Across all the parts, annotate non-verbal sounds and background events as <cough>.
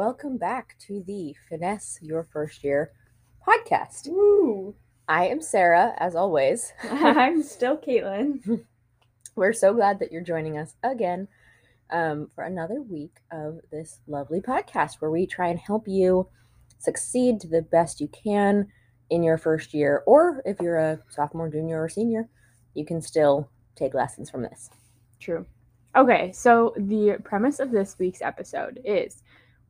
welcome back to the Finesse Your First Year podcast. Woo! I am Sarah, as always. <laughs> <laughs> I'm still Caitlin. We're so glad that you're joining us again um, for another week of this lovely podcast where we try and help you succeed to the best you can in your first year, or if you're a sophomore, junior, or senior, you can still take lessons from this. True. Okay, so the premise of this week's episode is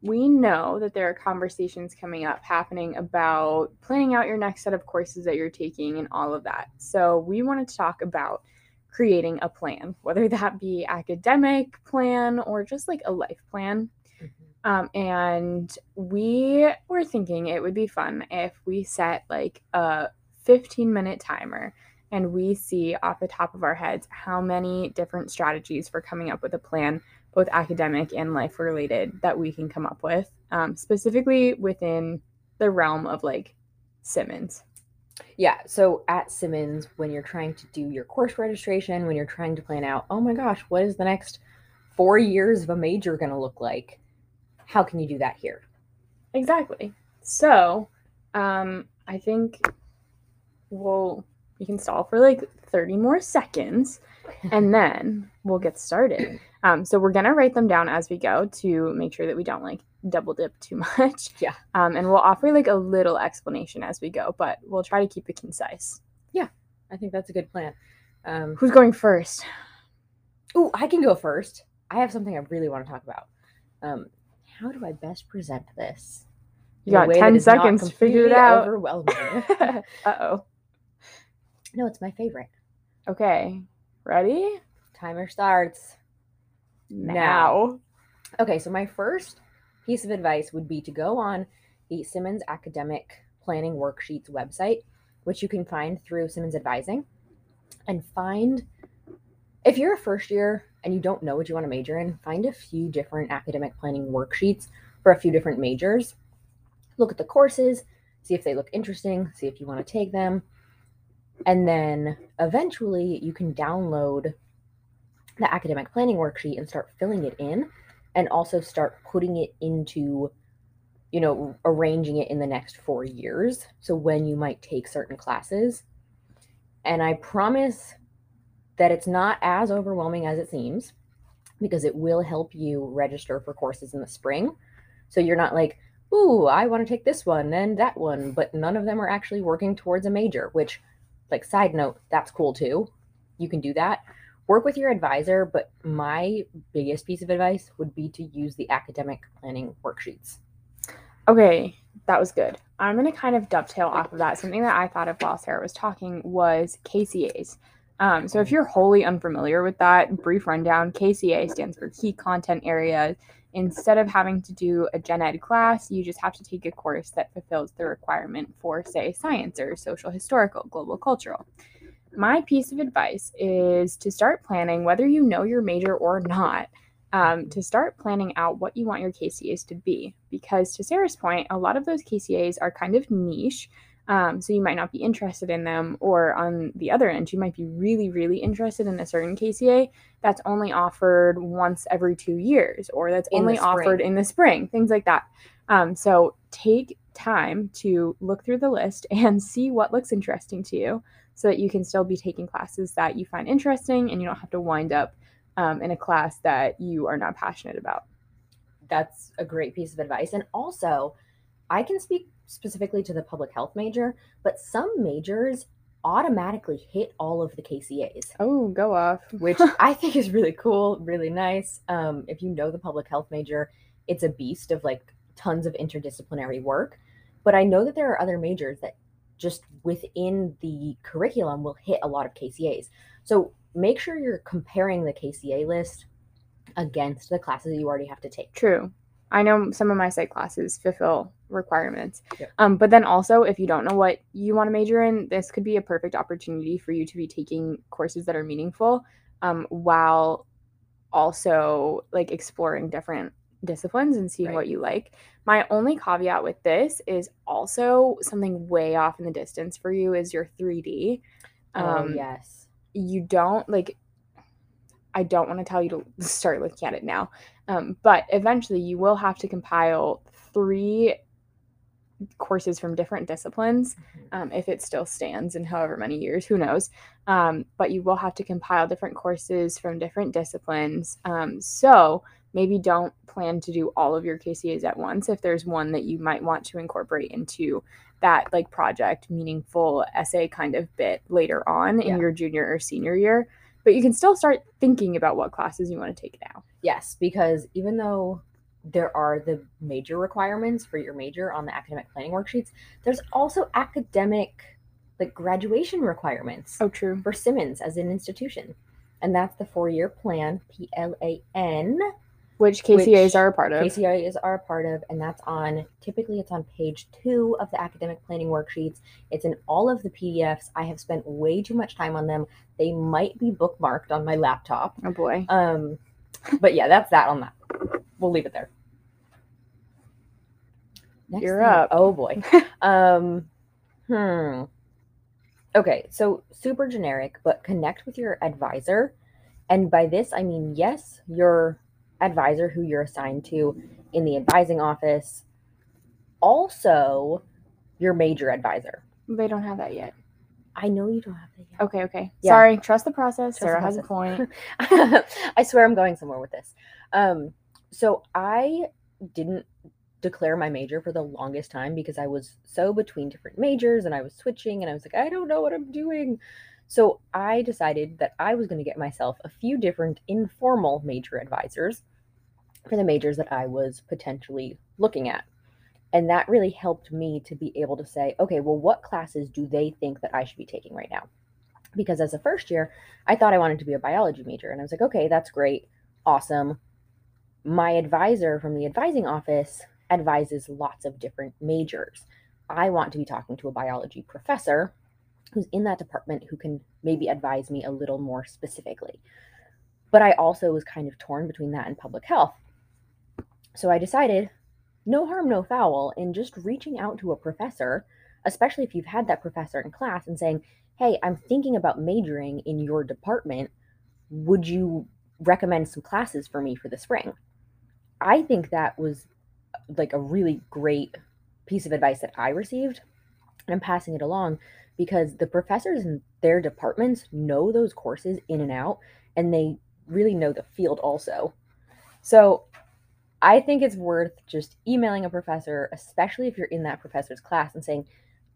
we know that there are conversations coming up happening about planning out your next set of courses that you're taking and all of that. So we wanted to talk about creating a plan, whether that be academic plan or just like a life plan. Um, and we were thinking it would be fun if we set like a 15 minute timer and we see off the top of our heads how many different strategies for coming up with a plan, both academic and life related, that we can come up with, um, specifically within the realm of like Simmons. Yeah, so at Simmons, when you're trying to do your course registration, when you're trying to plan out, oh my gosh, what is the next four years of a major going to look like? How can you do that here? Exactly. So, um, I think we'll we can stall for like 30 more seconds and then we'll get started. Um, so we're gonna write them down as we go to make sure that we don't like double dip too <laughs> much. Yeah. Um, and we'll offer like a little explanation as we go, but we'll try to keep it concise. Yeah, I think that's a good plan. Um, Who's going first? Oh, I can go first. I have something I really want to talk about. Um, how do I best present this? You got 10 seconds to figure it out. Overwhelming. <laughs> <laughs> uh oh. no, it's my favorite. Okay. Ready? Timer starts. Now. Okay, so my first piece of advice would be to go on the Simmons Academic Planning Worksheets website, which you can find through Simmons Advising, and find if you're a first year and you don't know what you want to major in, find a few different academic planning worksheets for a few different majors. Look at the courses, see if they look interesting, see if you want to take them. And then eventually you can download the academic planning worksheet and start filling it in and also start putting it into you know arranging it in the next 4 years. So when you might take certain classes. And i promise that it's not as overwhelming as it seems because it will help you register for courses in the spring. So you're not like ooh i want to take this one and that one but none of them are actually working towards a major which like side note that's cool too you can do that work with your advisor but my biggest piece of advice would be to use the academic planning worksheets Okay, that was good. I'm going to kind of dovetail off of that. Something that I thought of while Sarah was talking was KCAs. Um, so, if you're wholly unfamiliar with that, brief rundown KCA stands for Key Content Area. Instead of having to do a gen ed class, you just have to take a course that fulfills the requirement for, say, science or social historical, global cultural. My piece of advice is to start planning, whether you know your major or not, um, to start planning out what you want your KCAs to be. Because to Sarah's point, a lot of those KCAs are kind of niche. Um, so you might not be interested in them. Or on the other end, you might be really, really interested in a certain KCA that's only offered once every two years, or that's In only offered in the spring, things like that. Um, so take time to look through the list <laughs> and see what looks interesting to you so that you can still be taking classes that you find interesting and you don't have to wind up um, in a class that you are not passionate about. that's a great piece of advice. And also, I can speak specifically to the public health major, but some majors automatically hit all of the KCAs, Oh, go off. <laughs> which <laughs> I think is really cool, really nice. Um, if you know the public health major, it's a beast of like tons of interdisciplinary work. But I know that there are other majors that just within the curriculum will hit a lot of KCAs. So make sure you're comparing the KCA list against the classes you already have to take. True. I know some of my psych classes fulfill requirements. Yeah. Um, but then also, if you don't know what you want to major in, this could be a perfect opportunity for you to be taking courses that are meaningful um, while also like exploring different disciplines and seeing Right. what you like. My only caveat with this is also something way off in the distance for you is your 3D. oh Um, yes. you don't like I don't want to tell you to start looking at it now. Um, but eventually, you will have to compile three courses from different disciplines um, if it still stands in however many years who knows? Um, but you will have to compile different courses from different disciplines. Um, so maybe don't plan to do all of your kcas at once if there's one that you might want to incorporate into that like project meaningful essay kind of bit later on in your junior or senior year. But you can still start thinking about what classes you want to take now. Yes, because even though there are the major requirements for your major on the academic planning worksheets, there's also academic like graduation requirements oh true for Simmons as an institution. And that's the four-year plan, P L A N. which kcas Which are a part of KCIs are a part of, and that's on typically it's on page two of the academic planning worksheets. It's in all of the PDFs. I have spent way too much time on them. They might be bookmarked on my laptop. oh boy Um, but yeah, that's that on that. We'll leave it there. Next You're thing- up. Oh boy. <laughs> um, hmm. Okay, so super generic, but connect with your advisor. And by this, I mean, yes, your advisor who you're assigned to in the advising office, also your major advisor. they don't have that yet I know you don't have that yet. Okay, okay. Yeah. Sorry, trust the process. Trust the Sarah has a point. <laughs> I swear I'm going somewhere with this. Um, so I didn't declare my major for the longest time because I was so between different majors and I was switching and I was like, I don't know what I'm doing. So I decided that I was going to get myself a few different informal major advisors for the majors that I was potentially looking at. And that really helped me to be able to say, okay, well, what classes do they think that I should be taking right now? Because as a first year, I thought I wanted to be a biology major. And I was like, okay, that's great. Awesome. My advisor from the advising office advises lots of different majors. I want to be talking to a biology professor who's in that department who can maybe advise me a little more specifically. But I also was kind of torn between that and public health. So I decided no harm, no foul in just reaching out to a professor, especially if you've had that professor in class and saying, Hey, I'm thinking about majoring in your department. Would you recommend some classes for me for the spring? I think that was uh, like a really great piece of advice that I received. And I'm passing it along because the professors in their departments know those courses in and out and they really know the field also. So I think it's worth just emailing a professor, especially if you're in that professor's class and saying,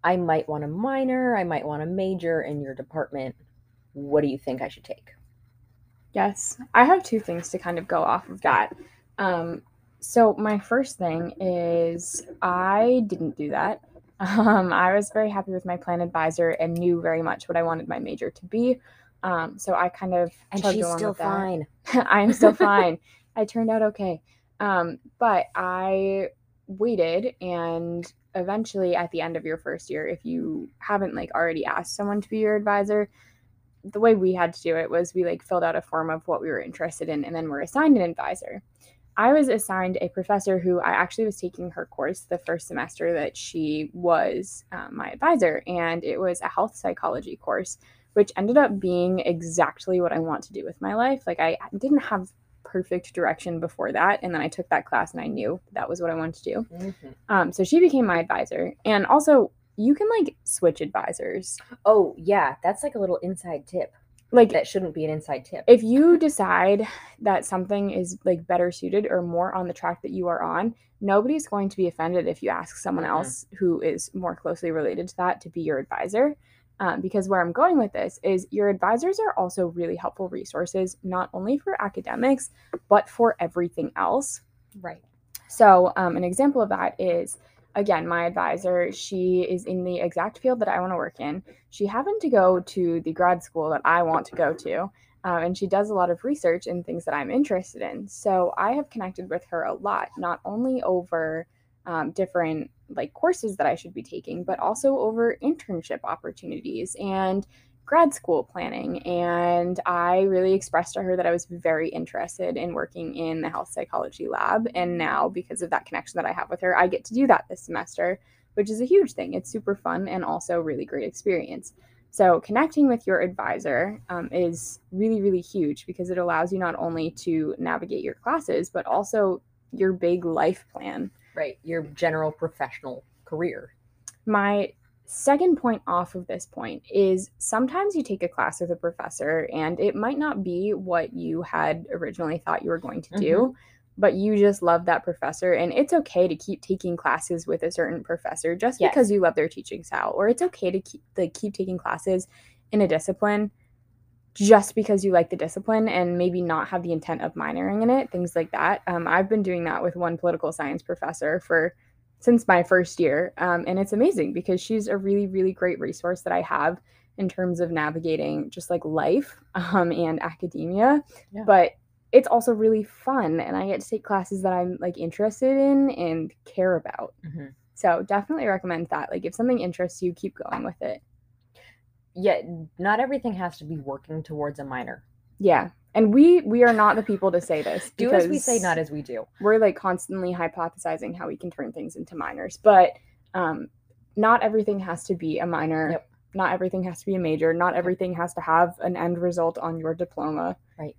I might want a minor, I might want a major in your department. What do you think I should take? Yes, I have two things to kind of go off of that. Um, so my first thing is I didn't do that. <laughs> Um, I was very happy with my plan advisor and knew very much what I wanted my major to be. Um, so I kind of And she's still fine. <laughs> I'm still fine. I turned out okay. Um, but I waited and eventually at the end of your first year, if you haven't like already asked someone to be your advisor, the way we had to do it was we like filled out a form of what we were interested in and then we're assigned an advisor. I was assigned a professor who I actually was taking her course the first semester that she was um, my advisor, and it was a health psychology course, which ended up being exactly what I want to do with my life. Like, I didn't have perfect direction before that, and then I took that class and I knew that was what I wanted to do. Mhm. Um, so she became my advisor, and also you can like switch advisors. Oh, yeah. That's like a little inside tip. Like, That shouldn't be an inside tip. if you decide that something is like better suited or more on the track that you are on, nobody's going to be offended if you ask someone Mhm. else who is more closely related to that to be your advisor. Um, because where I'm going with this is your advisors are also really helpful resources, not only for academics, but for everything else. right. So, um, an example of that is again, my advisor, she is in the exact field that I want to work in. She happened to go to the grad school that I want to go to, um, and she does a lot of research in things that I'm interested in. So, I have connected with her a lot, not only over um, different like courses that I should be taking, but also over internship opportunities and grad school planning. And I really expressed to her that I was very interested in working in the health psychology lab. And now, because of that connection that I have with her, I get to do that this semester, which is a huge thing. It's super fun and also really great experience. So, connecting with your advisor um, is really, really huge because it allows you not only to navigate your classes, but also your big life plan. Right. Your general professional career. My second point off of this point is sometimes you take a class with a professor and it might not be what you had originally thought you were going to do. Mhm. But you just love that professor, and it's okay to keep taking classes with a certain professor just Yes. because you love their teaching style, or it's okay to keep like keep taking classes in a discipline just because you like the discipline and maybe not have the intent of minoring in it, things like that. Um, I've been doing that with one political science professor for since my first year, um, and it's amazing because she's a really, really great resource that I have in terms of navigating just like life <laughs> um, and academia. Yeah. But it's also really fun, and I get to take classes that I'm like interested in and care about. Mhm. So definitely recommend that. Like if something interests you, keep going with it. Yet, not everything has to be working towards a minor. Yeah. And we we are not the people to say this. Do as we say, not as we do. we're like constantly hypothesizing how we can turn things into minors, but um, not everything has to be a minor. Yep. Not everything has to be a major. Not everything has to have an end result on your diploma. Right.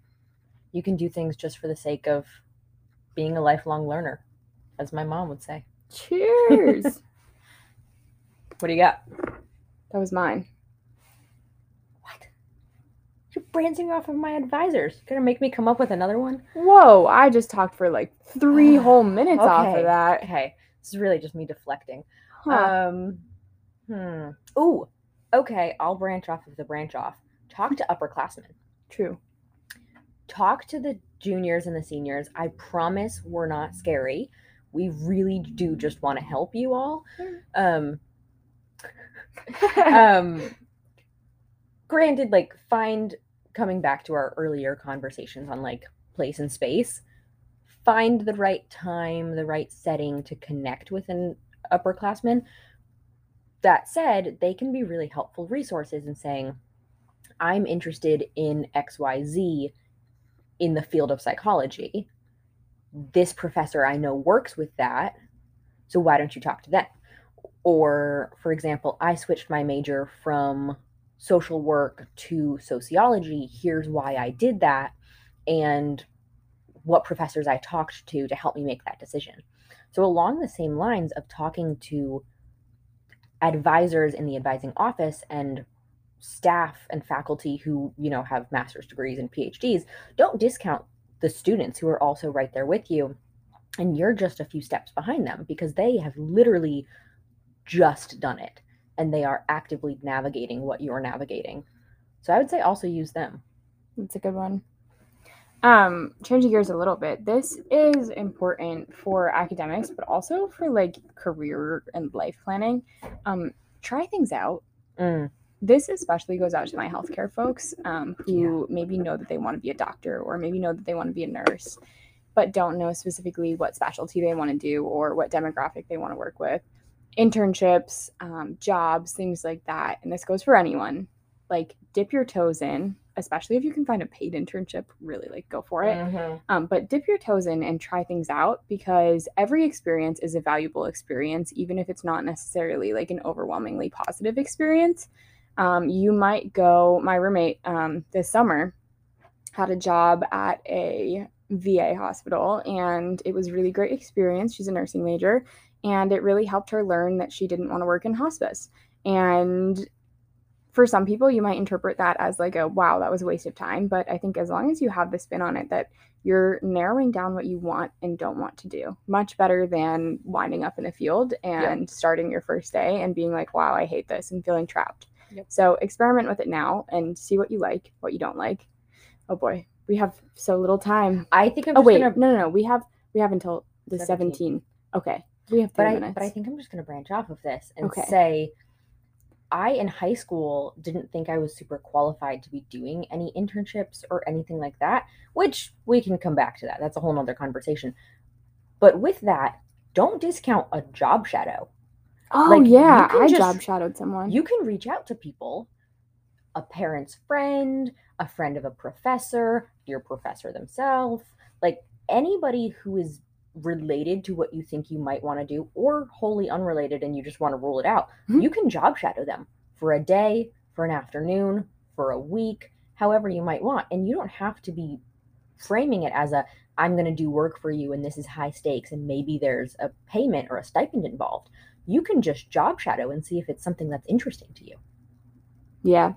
You can do things just for the sake of being a lifelong learner, as my mom would say. Cheers. <laughs> What do you got? That was mine. What? You're branching off of my advisors. You're gonna make me come up with another one? Whoa! I just talked for like three <sighs> whole minutes off of that. Okay, this is really just me deflecting. Huh. Um, hmm. Ooh, okay. I'll branch off of the branch off. Talk to upperclassmen. True. Talk to the juniors and the seniors. I promise we're not scary. We really do just want to help you all. Um, <laughs> um, granted, like find coming back to our earlier conversations on like place and space. Find the right time, the right setting to connect with an upperclassman. That said, they can be really helpful resources in saying, I'm interested in XYZ in the field of psychology. This professor I know works with that. So why don't you talk to them? Or, for example, I switched my major from social work to sociology. Here's why I did that. And what professors I talked to to help me make that decision. So, along the same lines of talking to advisors in the advising office and staff and faculty who, you know, have master's degrees and PhDs, don't discount the students who are also right there with you. And you're just a few steps behind them because they have literally just done it and they are actively navigating what you're navigating. So, I would say also use them. That's a good one. Um, changing gears a little bit. This is important for academics, but also for like career and life planning. Um, try things out. Mm, This especially goes out to my healthcare folks um, who maybe know that they want to be a doctor or maybe know that they want to be a nurse, but don't know specifically what specialty they want to do or what demographic they want to work with. Internships, um, jobs, things like that. And this goes for anyone. Like, dip your toes in, especially if you can find a paid internship, really like go for it. mhm. Um, but dip your toes in and try things out because every experience is a valuable experience, even if it's not necessarily like an overwhelmingly positive experience. Um, you might go, my roommate um, this summer had a job at a VA hospital and it was a really great experience. She's a nursing major and it really helped her learn that she didn't want to work in hospice. And for some people, you might interpret that as like a wow, that was a waste of time. But I think as long as you have the spin on it that you're narrowing down what you want and don't want to do, much better than winding up in a field and starting your first day and being like, wow, I hate this and feeling trapped. Yep. So experiment with it now and see what you like, what you don't like. Oh boy, we have so little time. I think I'm Oh wait, gonna no, no, no. We have we have until the 17. 17. Okay, we have but I minutes. but I think I'm just gonna branch off of this and Okay. say I in high school didn't think I was super qualified to be doing any internships or anything like that, which we can come back to that. That's a whole nother conversation. But with that, don't discount a job shadow. oh like, yeah, I just- job shadowed someone. You can reach out to people, a parent's friend, a friend of a professor, your professor themselves, like anybody who is related to what you think you might want to do or wholly unrelated and you just want to rule it out. Mhm. You can job shadow them for a day, for an afternoon, for a week, however you might want. And you don't have to be framing it as a I'm going to do work for you and this is high stakes and maybe there's a payment or a stipend involved. You can just job shadow and see if it's something that's interesting to you. Yeah.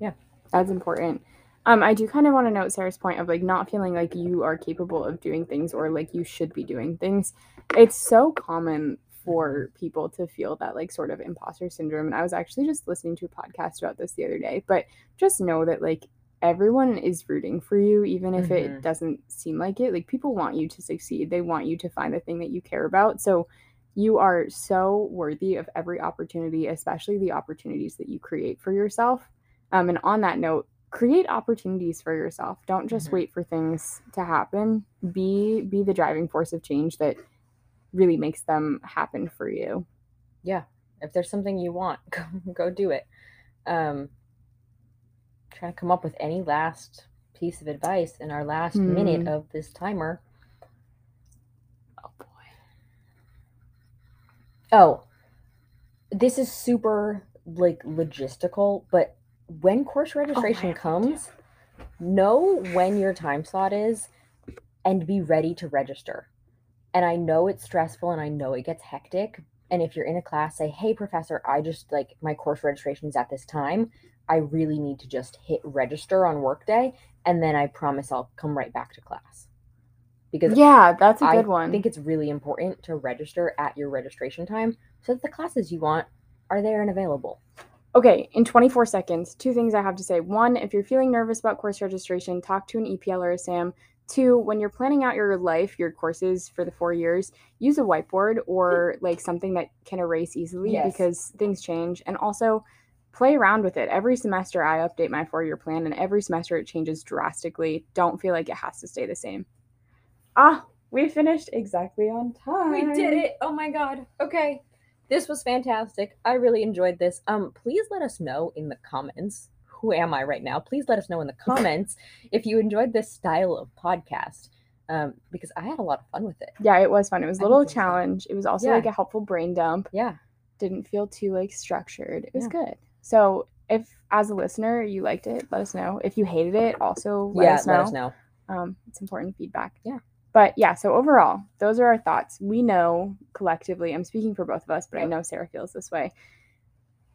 Yeah. That's important. Um, I do kind of want to note Sarah's point of like not feeling like you are capable of doing things or like you should be doing things. It's so common for people to feel that like sort of imposter syndrome. And I was actually just listening to a podcast about this the other day, but just know that like everyone is rooting for you, even if Mhm. it doesn't seem like it. Like people want you to succeed, they want you to find the thing that you care about. So you are so worthy of every opportunity, especially the opportunities that you create for yourself. Um, and on that note, create opportunities for yourself. Don't just Mhm. wait for things to happen. Be be the driving force of change that really makes them happen for you. Yeah. If there's something you want, <laughs> go, go do it. Um, trying to come up with any last piece of advice in our last minute Hmm. of this timer. Oh boy. Oh, this is super like logistical, but when course oh, registration have one comes, know when your time slot is and be ready to register. And I know it's stressful and I know it gets hectic. And if you're in a class, say, hey, professor, I just like my course registration is at this time. I really need to just hit register on workday. And then I promise I'll come right back to class. Because Yeah, that's a good one. I think it's really important to register at your registration time so that the classes you want are there and available. Okay, in 24 seconds, two things I have to say. One, if you're feeling nervous about course registration, talk to an EPL or a SAM. Two, when you're planning out your life, your courses for the four years, use a whiteboard or like something that can erase easily Yes. because things change. And also, play around with it. Every semester, I update my four year plan, and every semester it changes drastically. Don't feel like it has to stay the same. Ah, we finished exactly on time. We did it. Oh my god. Okay. This was fantastic. I really enjoyed this. Um please let us know in the comments. Who am I right now? Please let us know in the <laughs> comments if you enjoyed this style of podcast. Um because I had a lot of fun with it. Yeah, it was fun. It was a little think it was fun. challenge. It was also Yeah. like a helpful brain dump. Yeah. didn't feel too like structured. It was Yeah. good. So if as a listener you liked it, let us know. If you hated it, also let yeah, us know. let us know. Um, it's important feedback. Yeah. But yeah, so overall, those are our thoughts. We know collectively, I'm speaking for both of us, but I know Sarah feels this way.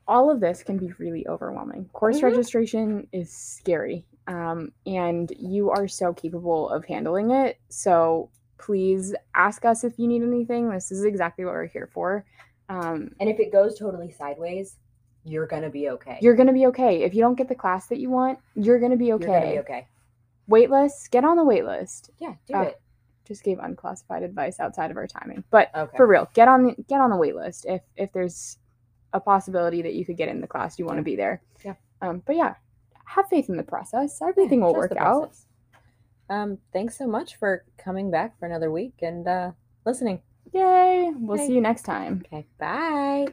All of this can be really overwhelming. Course Mhm. registration is scary. Um, and you are so capable of handling it. So please ask us if you need anything. This is exactly what we're here for. Um, And if it goes totally sideways, you're gonna be okay. you're gonna be okay. If you don't get the class that you want, you're gonna be You're okay. gonna be okay. Wait list, get on the wait list. Yeah, do Ah, it. Just gave unclassified advice outside of our timing, but Okay. for real, get on the, get on the wait list if if there's a possibility that you could get in the class you want to Yeah. be there. Yeah. Um, but yeah, have faith in the process. Everything will work out. Um, thanks so much for coming back for another week and uh listening. Yay! We'll Bye. see you next time. Okay, bye.